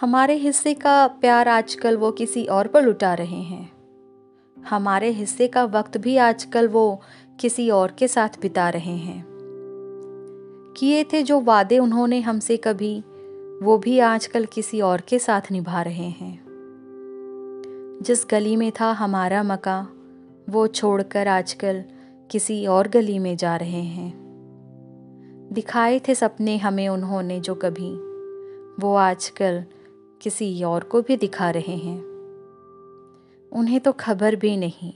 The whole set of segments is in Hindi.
हमारे हिस्से का प्यार आजकल वो किसी और पर लुटा रहे हैं। हमारे हिस्से का वक्त भी आजकल वो किसी और के साथ बिता रहे हैं। किए थे जो वादे उन्होंने हमसे कभी, वो भी आजकल किसी और के साथ निभा रहे हैं। जिस गली में था हमारा मका, वो छोड़कर आजकल किसी और गली में जा रहे हैं। दिखाए थे सपने हमें उन्होंने जो कभी, वो आजकल किसी और को भी दिखा रहे हैं। उन्हें तो खबर भी नहीं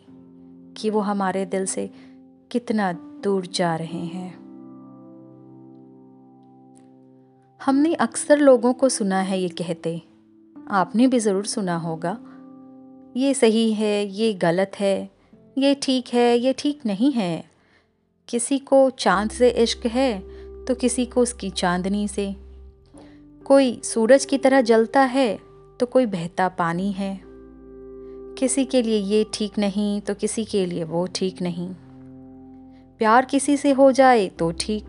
कि वो हमारे दिल से कितना दूर जा रहे हैं। हमने अक्सर लोगों को सुना है ये कहते। आपने भी ज़रूर सुना होगा। ये सही है, ये गलत है, ये ठीक है, ये ठीक नहीं है। किसी को चाँद से इश्क है तो किसी को उसकी चांदनी से। कोई सूरज की तरह जलता है तो कोई बहता पानी है। किसी के लिए ये ठीक नहीं तो किसी के लिए वो ठीक नहीं। प्यार किसी से हो जाए तो ठीक।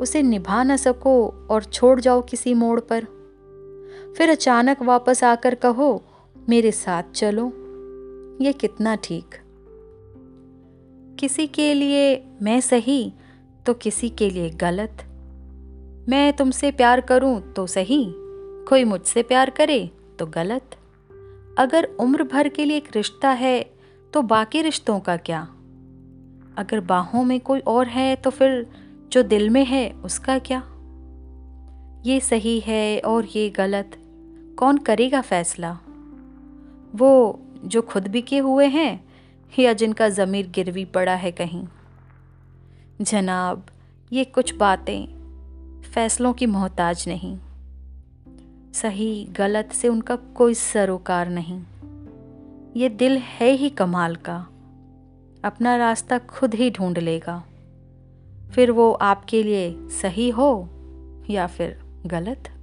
उसे निभा न सको और छोड़ जाओ किसी मोड़ पर। फिर अचानक वापस आकर कहो, मेरे साथ चलो। ये कितना ठीक। किसी के लिए मैं सही तो किसी के लिए गलत। मैं तुमसे प्यार करूँ तो सही, कोई मुझसे प्यार करे तो गलत। अगर उम्र भर के लिए एक रिश्ता है तो बाकी रिश्तों का क्या? अगर बाहों में कोई और है तो फिर जो दिल में है, उसका क्या? ये सही है और ये गलत। कौन करेगा फैसला? वो जो खुद बिके हुए हैं, या जिनका ज़मीर गिरवी पड़ा है कहीं? जनाब, ये कुछ बातें फैसलों की मोहताज नहीं। सही गलत से उनका कोई सरोकार नहीं। ये दिल है ही कमाल का। अपना रास्ता खुद ही ढूंढ लेगा। फिर वो आपके लिए सही हो या फिर गलत?